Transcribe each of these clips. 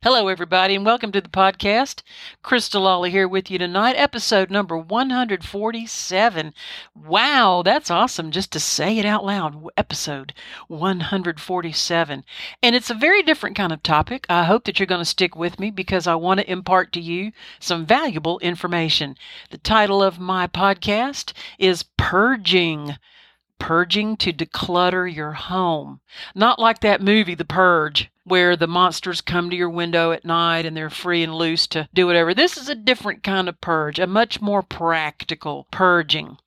Hello, everybody, and welcome to the podcast. Krista Lawley here with you tonight, episode number 147. Wow, that's awesome just to say it out loud. Episode 147. And it's a very different kind of topic. I hope that you're going to stick with me because I want to impart to you some valuable information. The title of my podcast is Purging purging to declutter your home. Not like that movie, The Purge, where the monsters come to your window at night and they're free and loose to do whatever. This is a different kind of purge, a much more practical purging.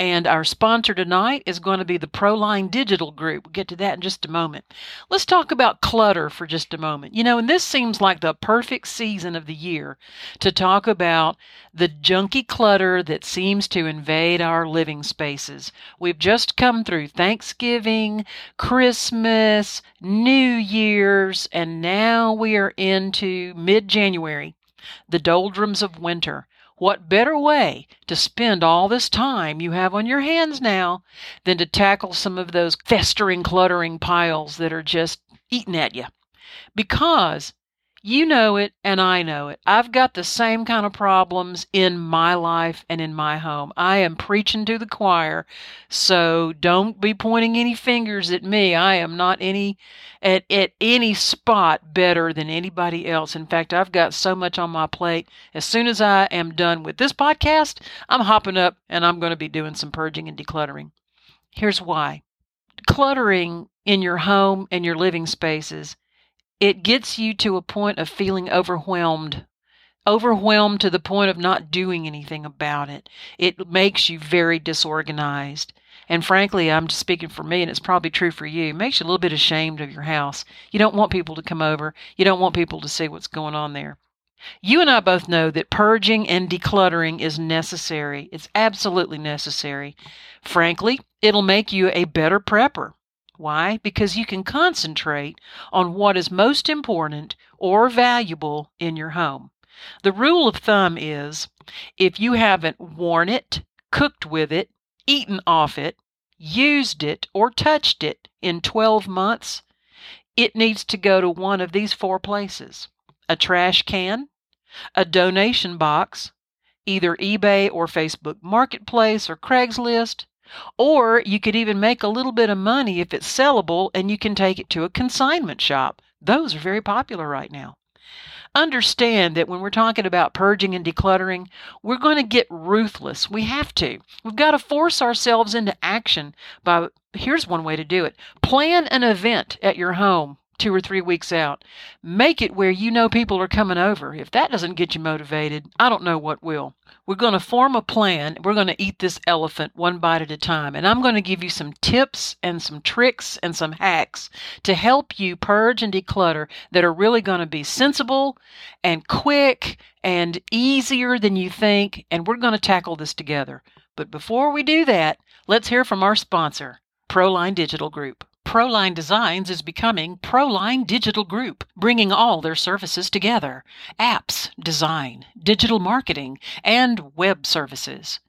And our sponsor tonight is going to be the Proline Digital Group. We'll get to that in just a moment. Let's talk about clutter for just a moment. You know, and this seems like the perfect season of the year to talk about the junky clutter that seems to invade our living spaces. We've just come through Thanksgiving, Christmas, New Year's, and now we are into mid January, the doldrums of winter. What better way to spend all this time you have on your hands now than to tackle some of those festering, cluttering piles that are just eating at you? Because you know it, and I know it. I've got the same kind of problems in my life and in my home. I am preaching to the choir, so don't be pointing any fingers at me. I am not any at, at any spot better than anybody else. In fact, I've got so much on my plate. As soon as I am done with this podcast, I'm hopping up and I'm going to be doing some purging and decluttering. Here's why cluttering in your home and your living spaces it gets you to a point of feeling overwhelmed overwhelmed to the point of not doing anything about it it makes you very disorganized and frankly i'm just speaking for me and it's probably true for you it makes you a little bit ashamed of your house you don't want people to come over you don't want people to see what's going on there you and I both know that purging and decluttering is necessary. It's absolutely necessary. Frankly, it'll make you a better prepper. Why? Because you can concentrate on what is most important or valuable in your home. The rule of thumb is if you haven't worn it, cooked with it, eaten off it, used it, or touched it in 12 months, it needs to go to one of these four places a trash can, a donation box, either eBay or Facebook Marketplace or Craigslist, or you could even make a little bit of money if it's sellable and you can take it to a consignment shop. Those are very popular right now. Understand that when we're talking about purging and decluttering, we're going to get ruthless. We have to. We've got to force ourselves into action by here's one way to do it. Plan an event at your home two or three weeks out. Make it where you know people are coming over. If that doesn't get you motivated, I don't know what will. We're going to form a plan. We're going to eat this elephant one bite at a time. And I'm going to give you some tips and some tricks and some hacks to help you purge and declutter that are really going to be sensible and quick and easier than you think. And we're going to tackle this together. But before we do that, let's hear from our sponsor, Proline Digital Group. Proline Designs is becoming Proline Digital Group, bringing all their services together apps, design, digital marketing, and web services.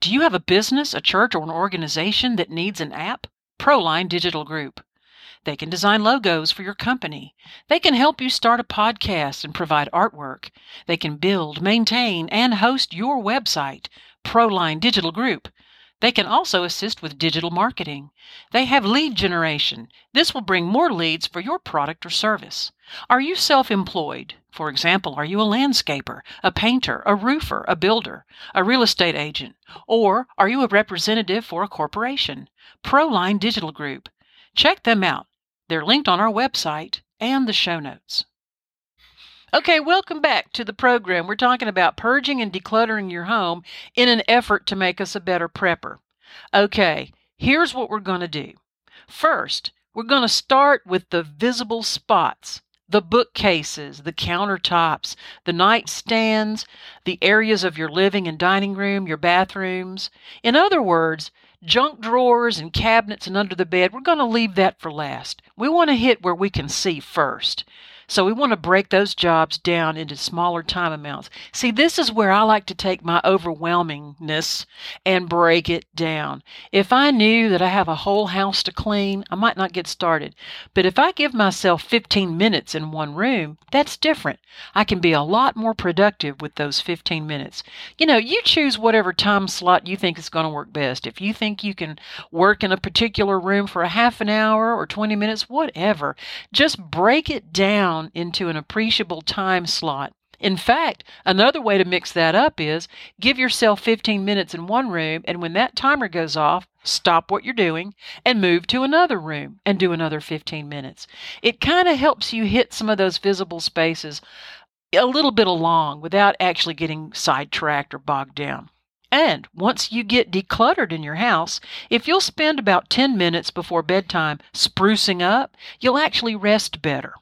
Do you have a business, a church, or an organization that needs an app? Proline Digital Group. They can design logos for your company. They can help you start a podcast and provide artwork. They can build, maintain, and host your website. Proline Digital Group. They can also assist with digital marketing. They have lead generation. This will bring more leads for your product or service. Are you self employed? For example, are you a landscaper, a painter, a roofer, a builder, a real estate agent? Or are you a representative for a corporation? Proline Digital Group. Check them out. They're linked on our website and the show notes. Okay, welcome back to the program. We're talking about purging and decluttering your home in an effort to make us a better prepper. Okay, here's what we're going to do. First, we're going to start with the visible spots the bookcases, the countertops, the nightstands, the areas of your living and dining room, your bathrooms. In other words, junk drawers and cabinets and under the bed, we're going to leave that for last. We want to hit where we can see first. So we want to break those jobs down into smaller time amounts. See, this is where I like to take my overwhelmingness and break it down. If I knew that I have a whole house to clean, I might not get started. But if I give myself 15 minutes in one room, that's different. I can be a lot more productive with those 15 minutes. You know, you choose whatever time slot you think is going to work best. If you think you can work in a particular room for a half an hour or 20 minutes, whatever, just break it down down into an appreciable time slot. In fact, another way to mix that up is give yourself 15 minutes in one room, and when that timer goes off, stop what you're doing and move to another room and do another 15 minutes. It kind of helps you hit some of those visible spaces a little bit along without actually getting sidetracked or bogged down. And once you get decluttered in your house, if you'll spend about 10 minutes before bedtime sprucing up, you'll actually rest better.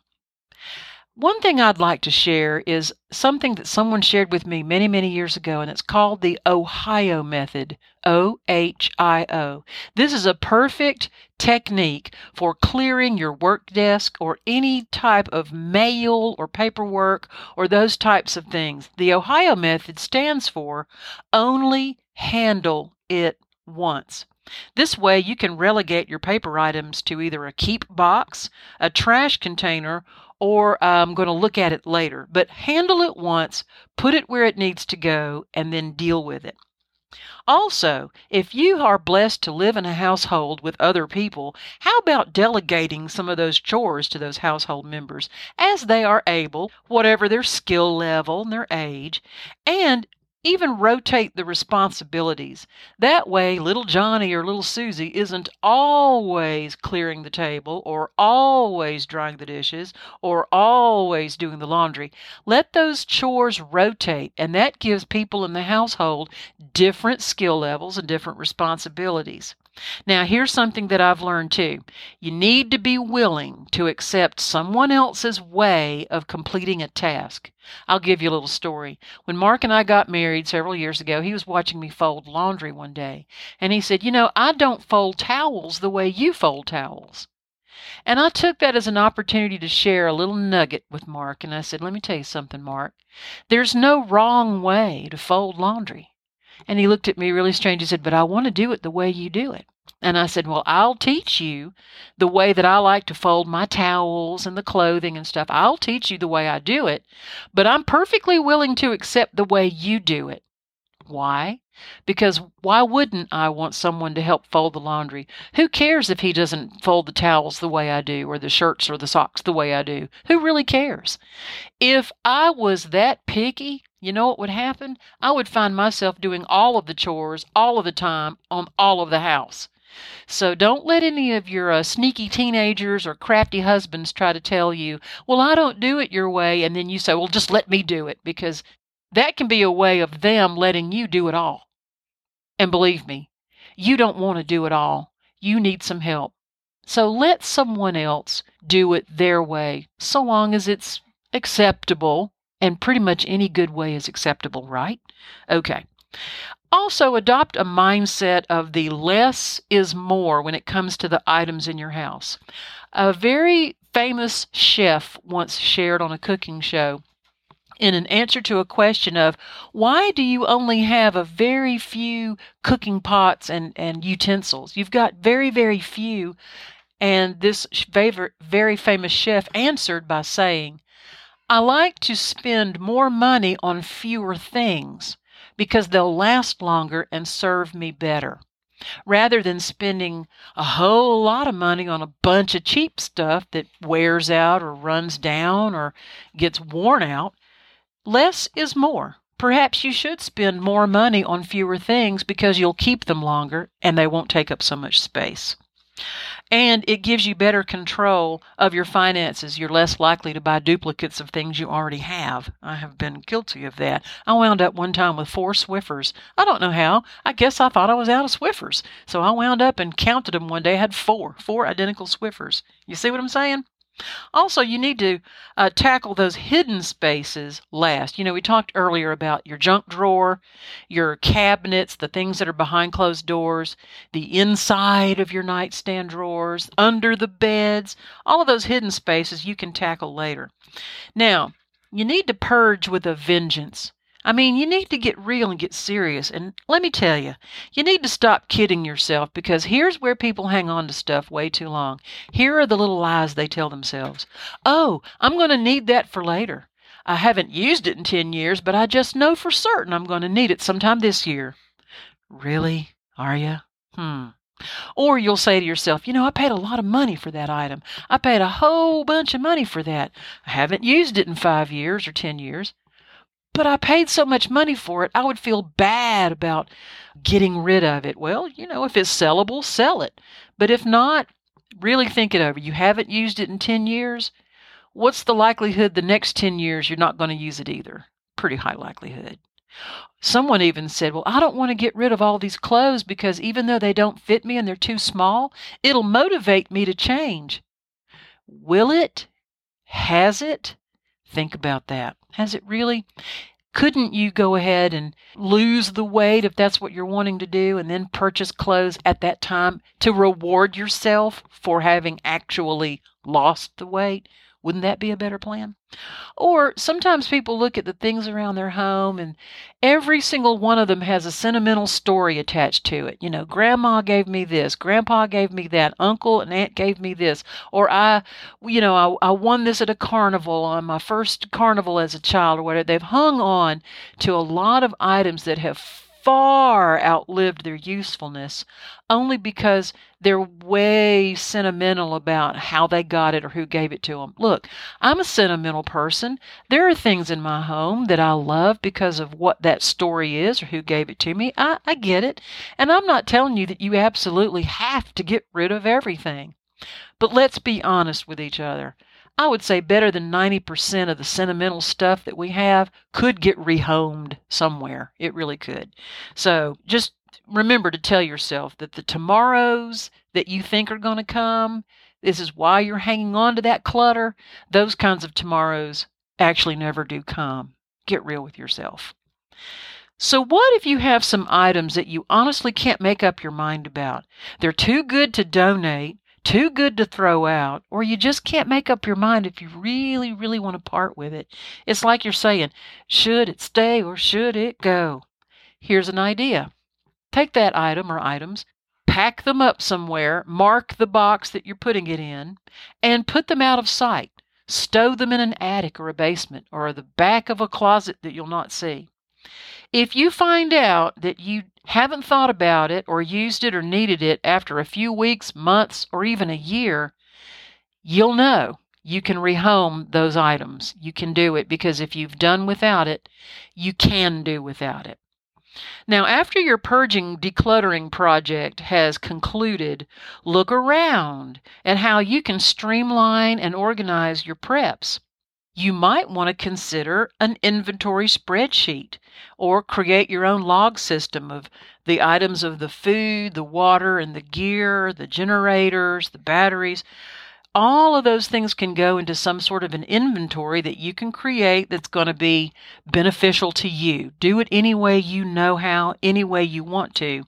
One thing I'd like to share is something that someone shared with me many, many years ago, and it's called the Ohio method. O H I O. This is a perfect technique for clearing your work desk or any type of mail or paperwork or those types of things. The Ohio method stands for only handle it once. This way, you can relegate your paper items to either a keep box, a trash container, or I'm going to look at it later. But handle it once, put it where it needs to go, and then deal with it. Also, if you are blessed to live in a household with other people, how about delegating some of those chores to those household members as they are able, whatever their skill level and their age, and even rotate the responsibilities. That way, little Johnny or little Susie isn't always clearing the table or always drying the dishes or always doing the laundry. Let those chores rotate, and that gives people in the household different skill levels and different responsibilities. Now, here's something that I've learned too. You need to be willing to accept someone else's way of completing a task. I'll give you a little story. When Mark and I got married several years ago, he was watching me fold laundry one day, and he said, You know, I don't fold towels the way you fold towels. And I took that as an opportunity to share a little nugget with Mark, and I said, Let me tell you something, Mark. There's no wrong way to fold laundry. And he looked at me really strange. He said, But I want to do it the way you do it. And I said, Well, I'll teach you the way that I like to fold my towels and the clothing and stuff. I'll teach you the way I do it, but I'm perfectly willing to accept the way you do it. Why? Because why wouldn't I want someone to help fold the laundry? Who cares if he doesn't fold the towels the way I do, or the shirts or the socks the way I do? Who really cares? If I was that picky, you know what would happen? I would find myself doing all of the chores all of the time on all of the house. So don't let any of your uh, sneaky teenagers or crafty husbands try to tell you, well, I don't do it your way. And then you say, well, just let me do it because that can be a way of them letting you do it all. And believe me, you don't want to do it all. You need some help. So let someone else do it their way, so long as it's acceptable and pretty much any good way is acceptable, right? Okay. Also, adopt a mindset of the less is more when it comes to the items in your house. A very famous chef once shared on a cooking show in an answer to a question of why do you only have a very few cooking pots and, and utensils? You've got very, very few. And this very, very famous chef answered by saying, I like to spend more money on fewer things because they'll last longer and serve me better. Rather than spending a whole lot of money on a bunch of cheap stuff that wears out or runs down or gets worn out, less is more. Perhaps you should spend more money on fewer things because you'll keep them longer and they won't take up so much space and it gives you better control of your finances. You're less likely to buy duplicates of things you already have. I have been guilty of that. I wound up one time with four Swiffers. I don't know how. I guess I thought I was out of Swiffers. So I wound up and counted them one day. I had four, four identical Swiffers. You see what I'm saying? Also, you need to uh, tackle those hidden spaces last. You know, we talked earlier about your junk drawer, your cabinets, the things that are behind closed doors, the inside of your nightstand drawers, under the beds, all of those hidden spaces you can tackle later. Now, you need to purge with a vengeance. I mean, you need to get real and get serious. And let me tell you, you need to stop kidding yourself because here's where people hang on to stuff way too long. Here are the little lies they tell themselves. Oh, I'm going to need that for later. I haven't used it in 10 years, but I just know for certain I'm going to need it sometime this year. Really? Are you? Hmm. Or you'll say to yourself, you know, I paid a lot of money for that item. I paid a whole bunch of money for that. I haven't used it in five years or 10 years but I paid so much money for it, I would feel bad about getting rid of it. Well, you know, if it's sellable, sell it. But if not, really think it over. You haven't used it in 10 years. What's the likelihood the next 10 years you're not going to use it either? Pretty high likelihood. Someone even said, Well, I don't want to get rid of all these clothes because even though they don't fit me and they're too small, it'll motivate me to change. Will it? Has it? Think about that. Has it really? Couldn't you go ahead and lose the weight if that's what you're wanting to do and then purchase clothes at that time to reward yourself for having actually lost the weight? Wouldn't that be a better plan? Or sometimes people look at the things around their home and every single one of them has a sentimental story attached to it. You know, grandma gave me this, grandpa gave me that, uncle and aunt gave me this, or I, you know, I, I won this at a carnival on my first carnival as a child or whatever. They've hung on to a lot of items that have far outlived their usefulness only because they're way sentimental about how they got it or who gave it to them. Look, I'm a sentimental person. There are things in my home that I love because of what that story is or who gave it to me. I, I get it. And I'm not telling you that you absolutely have to get rid of everything. But let's be honest with each other. I would say better than 90% of the sentimental stuff that we have could get rehomed somewhere. It really could. So just remember to tell yourself that the tomorrows that you think are going to come, this is why you're hanging on to that clutter. Those kinds of tomorrows actually never do come. Get real with yourself. So, what if you have some items that you honestly can't make up your mind about? They're too good to donate, too good to throw out, or you just can't make up your mind if you really, really want to part with it. It's like you're saying, should it stay or should it go? Here's an idea take that item or items, pack them up somewhere, mark the box that you're putting it in, and put them out of sight. Stow them in an attic or a basement or the back of a closet that you'll not see. If you find out that you haven't thought about it or used it or needed it after a few weeks, months, or even a year, you'll know you can rehome those items. You can do it because if you've done without it, you can do without it. Now, after your purging decluttering project has concluded, look around at how you can streamline and organize your preps you might want to consider an inventory spreadsheet or create your own log system of the items of the food, the water, and the gear, the generators, the batteries. All of those things can go into some sort of an inventory that you can create that's going to be beneficial to you. Do it any way you know how, any way you want to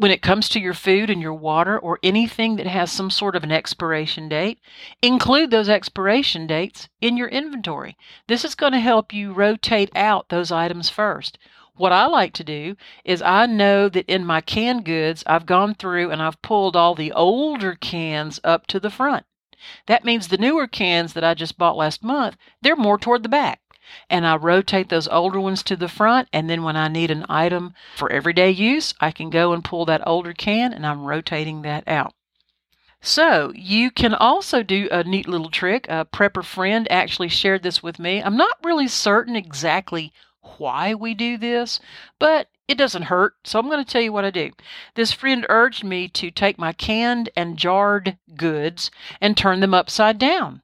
when it comes to your food and your water or anything that has some sort of an expiration date, include those expiration dates in your inventory. This is going to help you rotate out those items first. What I like to do is I know that in my canned goods, I've gone through and I've pulled all the older cans up to the front. That means the newer cans that I just bought last month, they're more toward the back and I rotate those older ones to the front. And then when I need an item for everyday use, I can go and pull that older can and I'm rotating that out. So you can also do a neat little trick. A prepper friend actually shared this with me. I'm not really certain exactly why we do this, but it doesn't hurt, so I'm going to tell you what I do. This friend urged me to take my canned and jarred goods and turn them upside down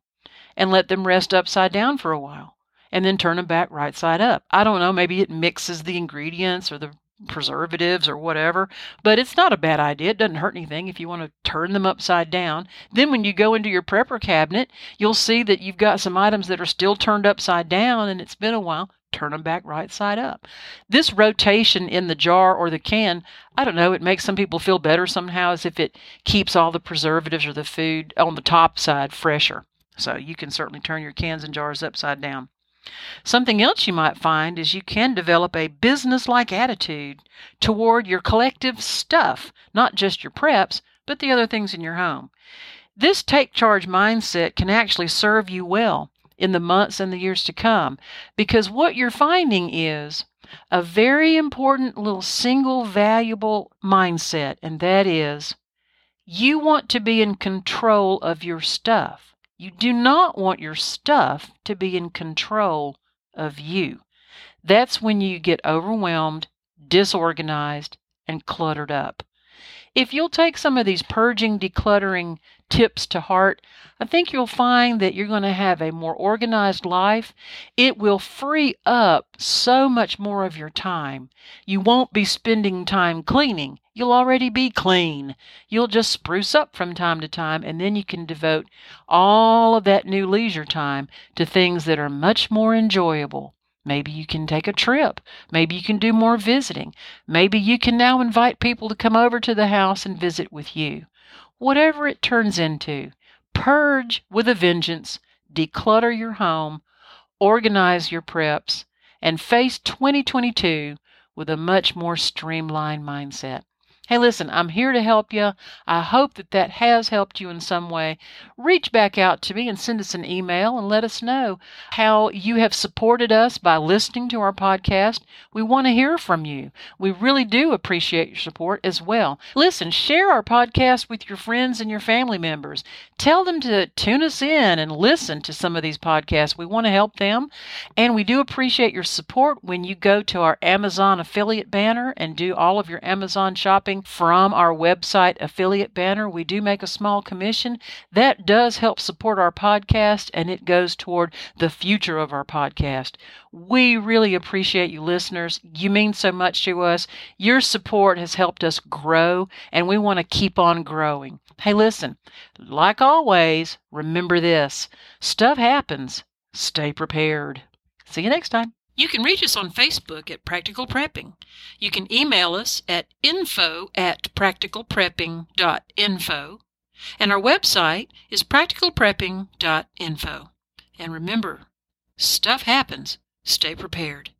and let them rest upside down for a while and then turn them back right side up. I don't know, maybe it mixes the ingredients or the preservatives or whatever, but it's not a bad idea. It doesn't hurt anything if you want to turn them upside down. Then when you go into your prepper cabinet, you'll see that you've got some items that are still turned upside down and it's been a while. Turn them back right side up. This rotation in the jar or the can, I don't know, it makes some people feel better somehow as if it keeps all the preservatives or the food on the top side fresher. So you can certainly turn your cans and jars upside down. Something else you might find is you can develop a business like attitude toward your collective stuff, not just your preps, but the other things in your home. This take charge mindset can actually serve you well in the months and the years to come because what you're finding is a very important little single valuable mindset, and that is you want to be in control of your stuff. You do not want your stuff to be in control of you. That's when you get overwhelmed, disorganized, and cluttered up. If you'll take some of these purging, decluttering tips to heart, I think you'll find that you're going to have a more organized life. It will free up so much more of your time. You won't be spending time cleaning. You'll already be clean. You'll just spruce up from time to time, and then you can devote all of that new leisure time to things that are much more enjoyable. Maybe you can take a trip. Maybe you can do more visiting. Maybe you can now invite people to come over to the house and visit with you. Whatever it turns into, purge with a vengeance, declutter your home, organize your preps, and face 2022 with a much more streamlined mindset. Hey, listen, I'm here to help you. I hope that that has helped you in some way. Reach back out to me and send us an email and let us know how you have supported us by listening to our podcast. We want to hear from you. We really do appreciate your support as well. Listen, share our podcast with your friends and your family members. Tell them to tune us in and listen to some of these podcasts. We want to help them. And we do appreciate your support when you go to our Amazon affiliate banner and do all of your Amazon shopping from our website affiliate banner. We do make a small commission. That does help support our podcast and it goes toward the future of our podcast. We really appreciate you listeners. You mean so much to us. Your support has helped us grow and we want to keep on growing. Hey, listen, like always, remember this stuff happens. Stay prepared. See you next time. You can reach us on Facebook at Practical Prepping. You can email us at info at practicalprepping.info. And our website is practicalprepping.info. And remember, stuff happens. Stay prepared.